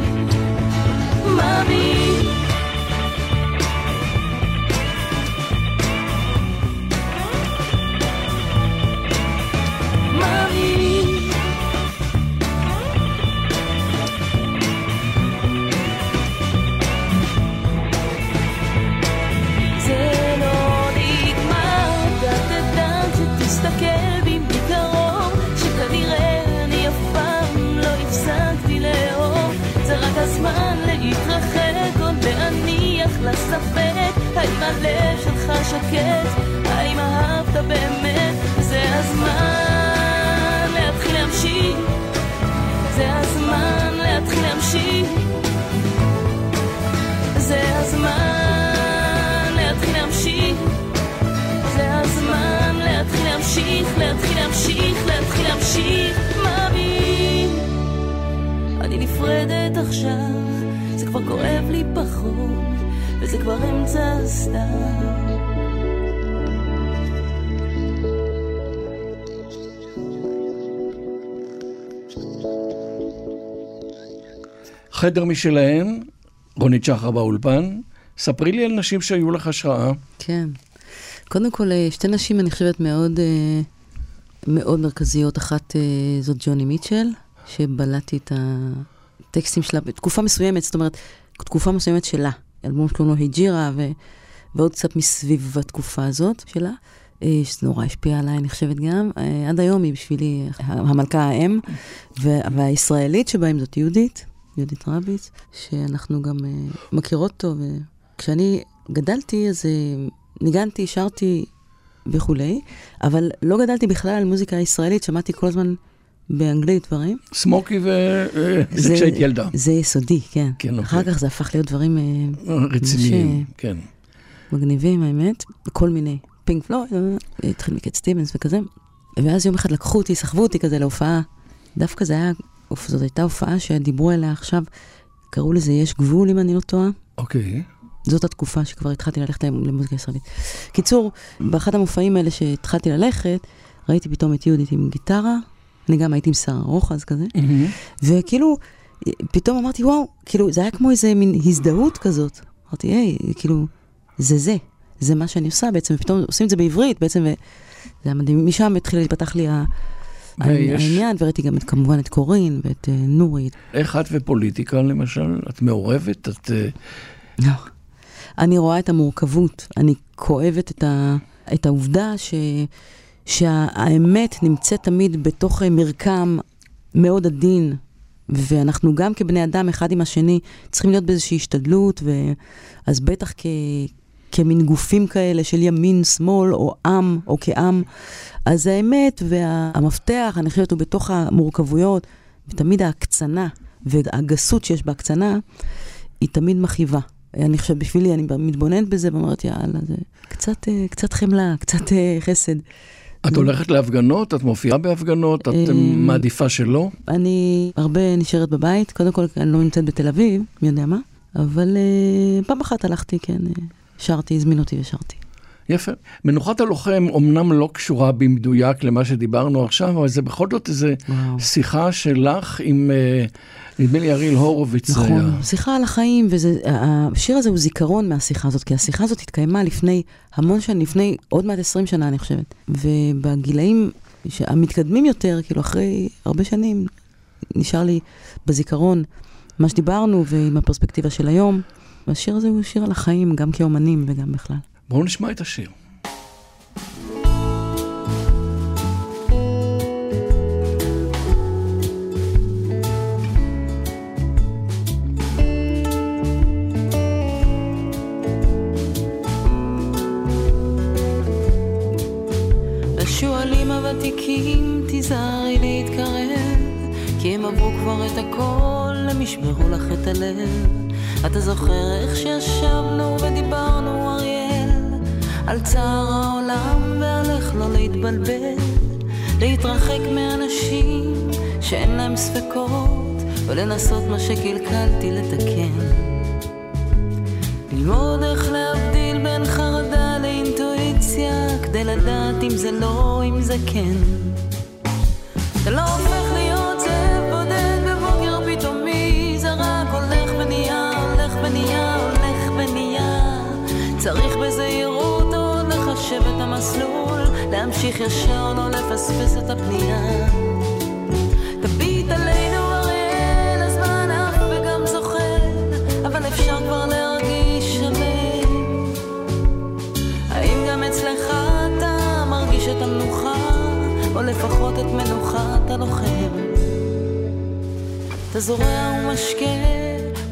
מאמין. מאמין. לספק, האם הלב שלך שקט, האם אהבת באמת, זה הזמן להתחיל להמשיך, זה הזמן להתחיל להמשיך. זה הזמן להתחיל להמשיך. זה הזמן להתחיל להמשיך, להתחיל להמשיך, להתחיל להמשיך. מאמין אני נפרדת עכשיו, זה כבר כואב לי פחות וזה כבר אמצע הסתיו חדר משלהן, רונית שחר באולפן. ספרי לי על נשים שהיו לך השראה. כן. קודם כל, אה, שתי נשים, אני חושבת, מאוד, אה, מאוד מרכזיות. אחת אה, זאת ג'וני מיטשל, שבלעתי את הטקסטים שלה בתקופה מסוימת, זאת אומרת, תקופה מסוימת שלה. אלבום שקוראים לו היג'ירה, ו... ועוד קצת מסביב התקופה הזאת שלה. אה, שזה נורא השפיע עליי, אני חושבת גם. אה, עד היום היא בשבילי המלכה האם, וה- והישראלית שבהם זאת יהודית, יהודית רביץ, שאנחנו גם אה, מכירות טוב. כשאני גדלתי, אז ניגנתי, שרתי וכולי, אבל לא גדלתי בכלל על מוזיקה ישראלית, שמעתי כל הזמן באנגלית דברים. סמוקי ו... אה, זה כשהיית ילדה. זה יסודי, כן. כן, אחר אוקיי. כך זה הפך להיות דברים אה, רציניים, כן. מגניבים, האמת, כל מיני. פינק פלויד, אה, התחיל מקט סטיבנס וכזה. ואז יום אחד לקחו אותי, סחבו אותי כזה להופעה. דווקא זה היה, זאת הייתה הופעה שדיברו עליה עכשיו, קראו לזה יש גבול, אם אני לא טועה. אוקיי. זאת התקופה שכבר התחלתי ללכת למוזיקה ישראלית. קיצור, באחד המופעים האלה שהתחלתי ללכת, ראיתי פתאום את יהודית עם גיטרה, אני גם הייתי עם שיער ארוך אז כזה. וכאילו, פתאום אמרתי, וואו, כאילו, זה היה כמו איזה מין הזדהות כזאת. אמרתי, היי, כאילו, זה זה, זה מה שאני עושה בעצם, ופתאום עושים את זה בעברית בעצם, וזה היה מדהים. משם התחיל להתפתח לי ה- ויש- העניין, וראיתי גם את, כמובן את קורין ואת אה, נורית. איך את ופוליטיקה למשל? את מעורבת? את... אה, לא. אני רואה את המורכבות, אני כואבת את, ה, את העובדה ש, שהאמת נמצאת תמיד בתוך אה, מרקם מאוד עדין, ואנחנו גם כבני אדם, אחד עם השני, צריכים להיות באיזושהי השתדלות, אז בטח כ, כמין גופים כאלה של ימין, שמאל, או עם, או כעם, אז האמת והמפתח, אני חושבת, הוא בתוך המורכבויות, ותמיד ההקצנה והגסות שיש בהקצנה, היא תמיד מכאיבה. אני חושבת, בשבילי, אני מתבוננת בזה ואומרת, יאללה, זה קצת, אה, קצת חמלה, קצת אה, חסד. את הולכת להפגנות? את מופיעה בהפגנות? את אה, מעדיפה שלא? אני הרבה נשארת בבית, קודם כל, אני לא נמצאת בתל אביב, מי יודע מה, אבל uh, פעם אחת הלכתי, כן, uh, שרתי, הזמין אותי ושרתי. יפה. מנוחת הלוחם אומנם לא קשורה במדויק למה שדיברנו עכשיו, אבל זה בכל זאת איזו. שיחה שלך עם, אה, נדמה לי, אריאל הורוביץ. היה. נכון, שיחה על החיים, והשיר הזה הוא זיכרון מהשיחה הזאת, כי השיחה הזאת התקיימה לפני המון שנים, לפני עוד מעט 20 שנה, אני חושבת. ובגילאים המתקדמים יותר, כאילו אחרי הרבה שנים, נשאר לי בזיכרון מה שדיברנו ועם הפרספקטיבה של היום. והשיר הזה הוא שיר על החיים, גם כאומנים וגם בכלל. בואו נשמע את השיר. הוותיקים תיזהרי להתקרב כי הם עברו כבר את הכל, הם ישמרו לך את הלב אתה זוכר איך שישבנו ודיברנו אריאל על צער העולם ועל איך לא להתבלבל להתרחק מאנשים שאין להם ספקות ולנסות מה שקלקלתי לתקן. ללמוד איך להבדיל בין חרדה לאינטואיציה, כדי לדעת אם זה לא, אם זה כן. אתה לא הופך המסלול, להמשיך ישר, לא לפספס את הפנייה. תביט עלינו אריאל, הזמן עף וגם זוחל, אבל אפשר כבר להרגיש שלם. האם גם אצלך אתה מרגיש את המנוחה, או לפחות את מנוחת הלוחם? אתה זורע ומשקה,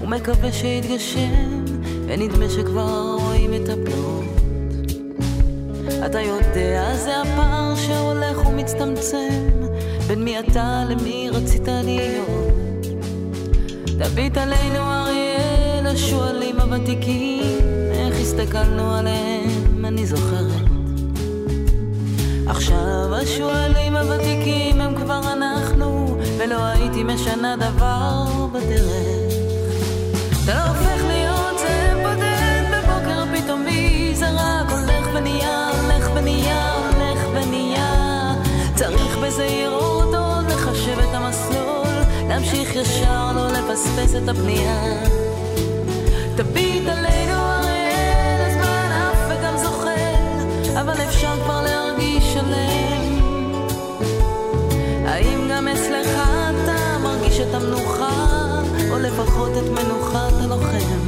ומקווה שיתגשם, ונדמה שכבר רואים את הפירות. אתה יודע, זה הפער שהולך ומצטמצם, בין מי אתה למי רצית להיות. תביט עלינו אריאל, השועלים הוותיקים, איך הסתכלנו עליהם, אני זוכרת. עכשיו השועלים הוותיקים הם כבר אנחנו, ולא הייתי משנה דבר בדרך. אתה לא הופך להיות זאב בודד בבוקר פתאומי, זה רק הולך ונהיה, ישר, לא לפספס את הפנייה. תביט עלינו אריאל, הזמן עף וגם זוחל, אבל אפשר כבר להרגיש שלם. האם גם אצלך אתה מרגיש את המנוחה, או לפחות את מנוחת הלוחם?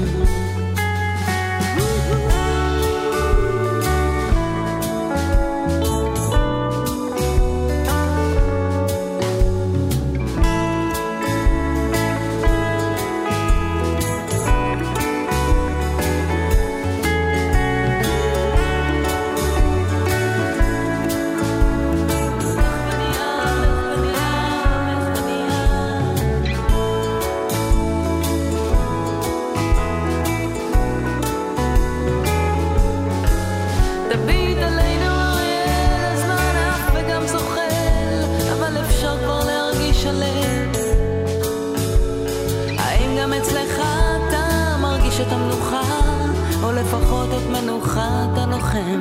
הלוחם?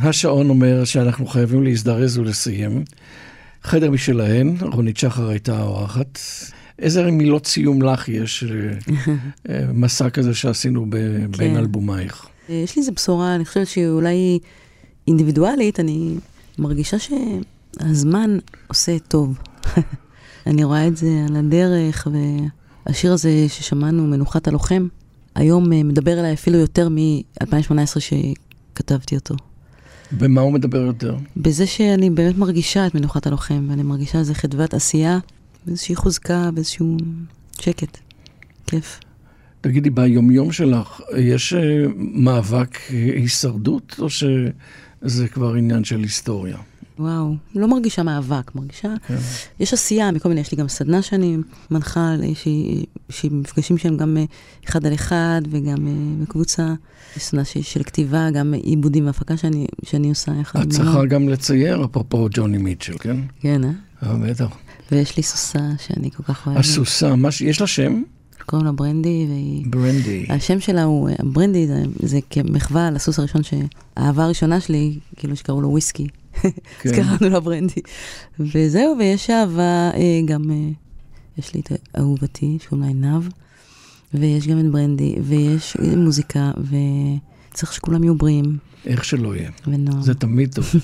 השעון אומר שאנחנו חייבים להזדרז ולסיים. חדר משלהן, רונית שחר הייתה האורחת. איזה מילות סיום לך יש [laughs] למסע כזה שעשינו ב- בין כן. אלבומייך? יש לי איזו בשורה, אני חושבת שאולי אינדיבידואלית, אני מרגישה שהזמן עושה טוב. [laughs] אני רואה את זה על הדרך, והשיר הזה ששמענו, מנוחת הלוחם, היום אה, מדבר אליי אפילו יותר מ-2018 שכתבתי אותו. במה הוא מדבר יותר? בזה שאני באמת מרגישה את מנוחת הלוחם, ואני מרגישה איזה חדוות עשייה, באיזושהי חוזקה, באיזשהו שקט. כיף. תגידי, ביומיום שלך, יש אה, מאבק אה, הישרדות, או שזה כבר עניין של היסטוריה? וואו, לא מרגישה מאבק, מרגישה... כן. יש עשייה מכל מיני, יש לי גם סדנה שאני מנחה, שהיא שהיא מפגשים שהם גם אה, אחד על אחד וגם אה, בקבוצה. יש סדנה של, של כתיבה, גם עיבודים והפקה שאני, שאני עושה יחד את צריכה. גם לצייר, אפרופו ג'וני מיטשל, כן? כן, אה? אה, בטח. ויש לי סוסה שאני כל כך אוהבת. הסוסה, מה ש- יש לה שם? קוראים לה ברנדי, והיא... ברנדי. השם שלה הוא, אה, ברנדי זה, זה כמחווה לסוס הראשון, שהאהבה הראשונה שלי, כאילו שקראו לו וויסקי. אז כן. קראנו לה ברנדי. וזהו, ויש אהבה, אה, גם, אה, יש לי את אהובתי, שקוראים לה עינב, ויש גם את ברנדי, ויש מוזיקה, וצריך שכולם יהיו בריאים, איך שלא יהיה. ונועם. זה תמיד טוב.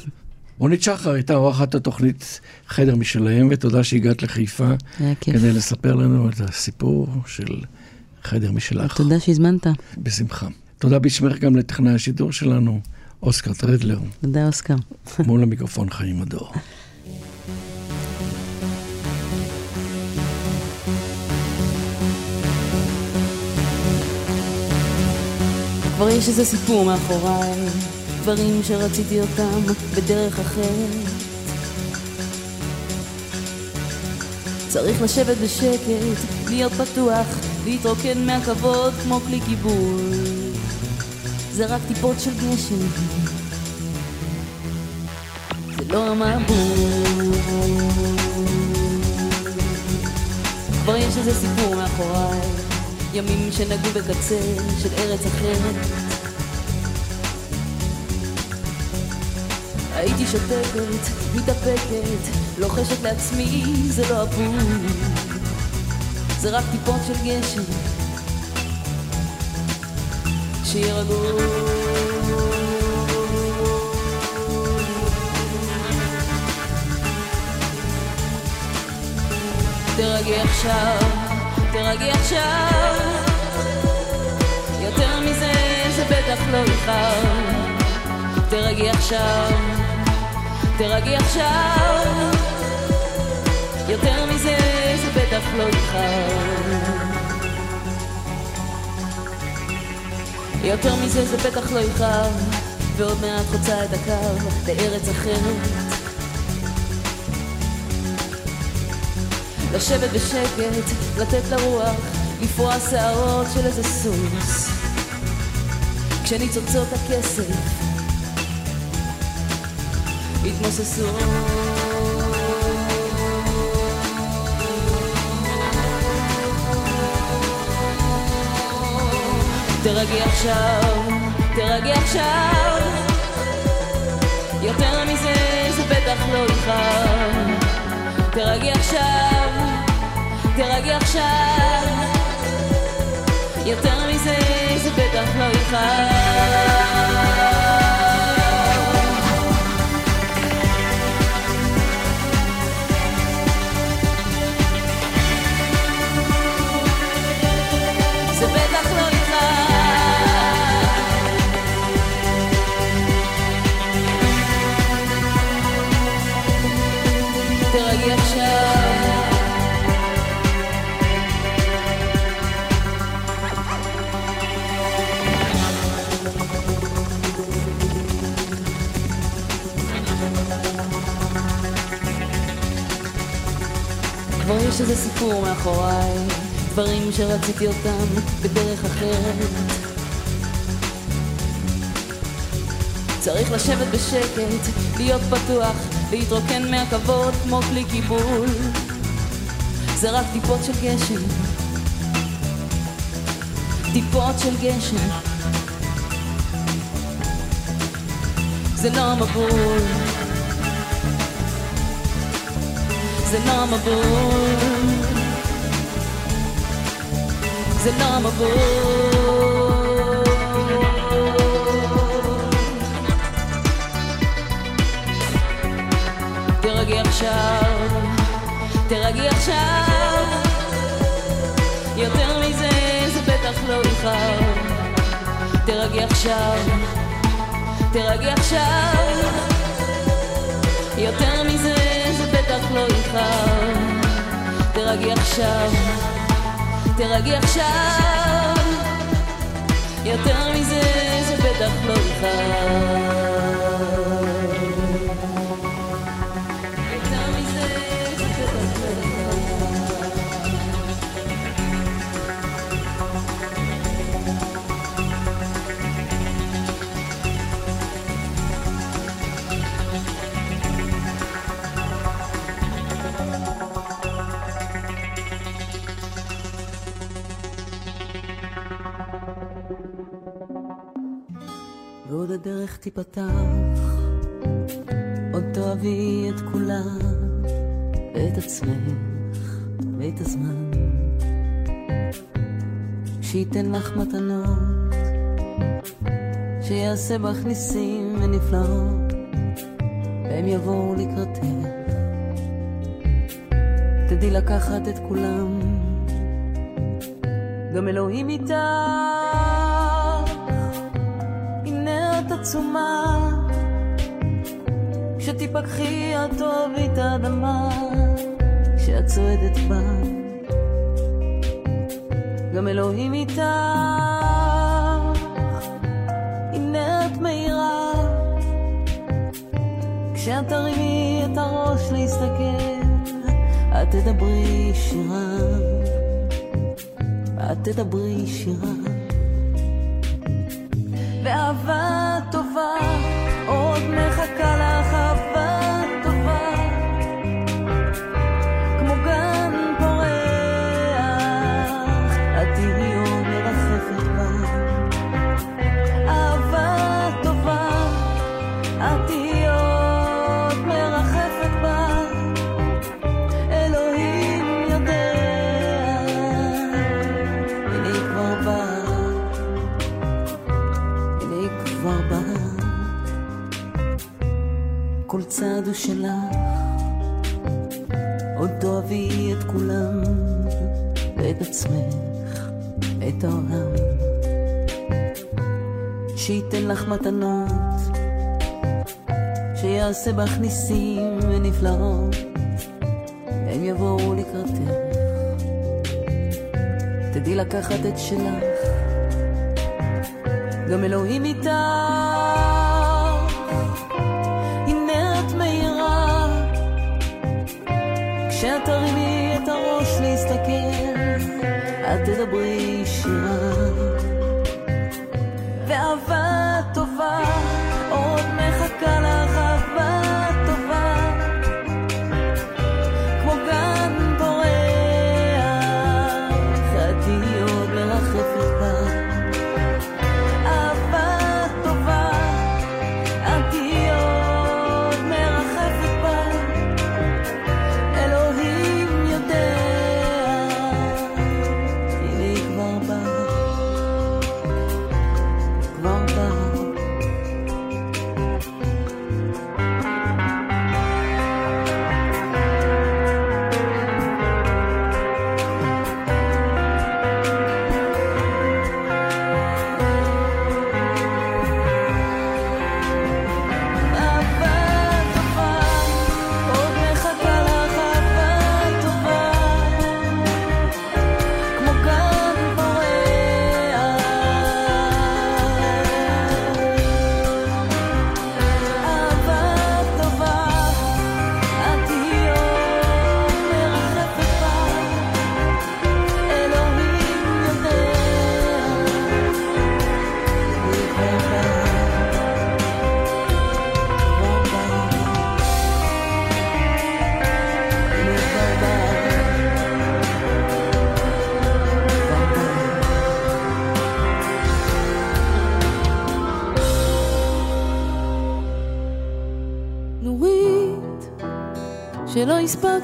רונית שחר הייתה אורחת התוכנית חדר משלהם, ותודה שהגעת לחיפה זה היה כיף. כדי לספר לנו את הסיפור של חדר משלך. תודה שהזמנת. בשמחה. תודה בשמך גם לטכנאי השידור שלנו, אוסקר טרדלר, תודה, אוסקר. מול המיקרופון חיים הדור. כבר יש איזה סיפור מאחוריי, דברים שרציתי אותם בדרך אחרת. צריך לשבת בשקט, להיות פתוח, להתרוקן מהכבוד כמו כלי קיבול. זה רק טיפות של גשם, זה לא המבול. כבר יש איזה סיפור מאחוריי, ימים שנגעו בקצה של ארץ אחרת. הייתי שותקת, מתאפקת, לוחשת לעצמי, זה לא אבוד, זה רק טיפות של גשם, שירגעו. תרגי עכשיו, תרגי עכשיו, יותר מזה זה בטח לא איחר. תרגי עכשיו, תרגי עכשיו, יותר מזה זה בטח לא איחר. יותר מזה זה בטח לא איחר, ועוד מעט חוצה את הקו לארץ אחרת. לשבת בשקט, לתת לרוח, לפרוע שערות של איזה סוס. כשניצוצות הכסף התמוססו. תרגי עכשיו, תרגי עכשיו, יותר מזה זה בטח לא איחר. תרגי עכשיו, תרגי עכשיו, יותר מזה זה בטח לא איחר. יש איזה סיפור מאחוריי, דברים שרציתי אותם בדרך אחרת. צריך לשבת בשקט, להיות פתוח, להתרוקן מהכבוד כמו כלי קיבול. זה רק טיפות של גשם, טיפות של גשם. זה לא מבול, זה לא מבול, זה לא מבול. תרגי עכשיו, תרגי עכשיו, יותר מזה זה בטח לא איחר. תרגי עכשיו, תרגי עכשיו, יותר מזה בטח לא איחר. תרגי עכשיו, תרגי עכשיו, יותר מזה זה בטח לא איחר. ועוד הדרך תיפתח, עוד תאהבי את כולם, ואת עצמך, ואת הזמן, שייתן לך מתנות, שיעשה בך ניסים ונפלאות, והם יבואו לקראתך. תדעי לקחת את כולם, גם אלוהים איתך. עצומה, כשתיפקחי את תאהבי את האדמה שאת צועדת בה. גם אלוהים איתך, הנה את מאירה, כשאת תרימי את הראש להסתכל, את תדברי שירה, את תדברי שירה. ואהבה טובה עוד מחכה לך לך מתנות, שיעשה בך ניסים ונפלאות, הם יבואו לקראתך. תדעי לקחת את שלך, גם אלוהים איתך.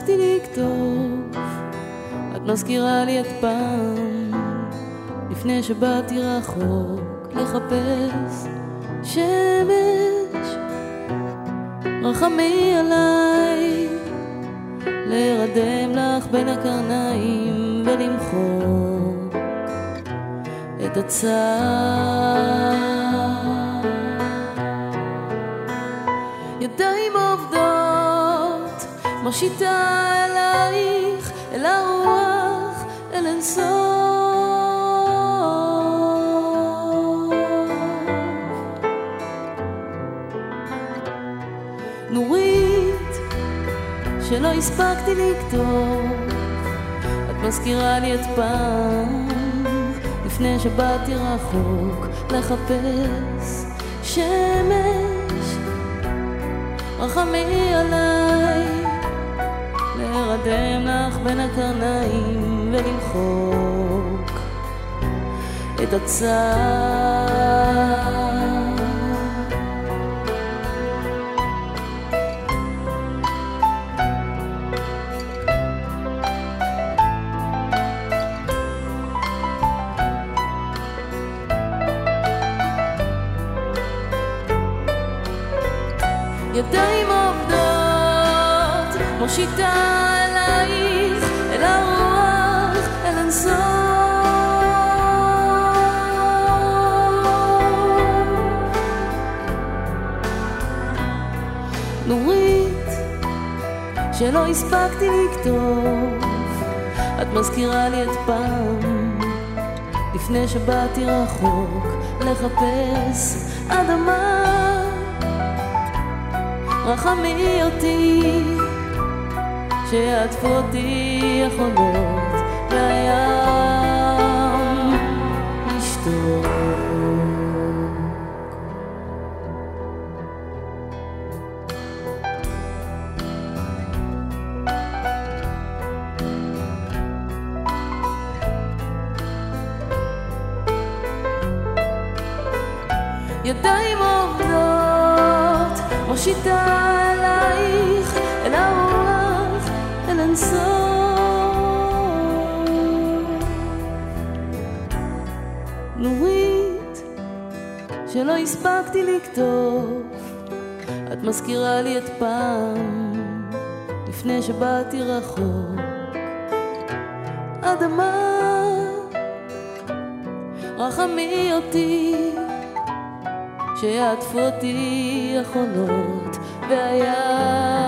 הספקתי לכתוב, את מזכירה לי את פעם, לפני שבאתי רחוק לחפש שמש, רחמי עליי, להירדם לך בין הקרניים ולמחוק את הצער. מושיטה אלייך, אל הרוח, אל אינסוף. נורית, שלא הספקתי לכתוב, את מזכירה לי את פעם, לפני שבאתי רחוק לחפש שמש. רחמי עליי, להירדם לך בין הקרניים ולמחוק את הצער. ידיים עובדות, מושיטה שלא הספקתי לכתוב, את מזכירה לי את פעם, לפני שבאתי רחוק לחפש אדמה. רחמי אותי, שיעטפו אותי החולות והים מזכירה לי את פעם, לפני שבאתי רחוק. אדמה, רחמי אותי, שיעטפו אותי החולות, והיה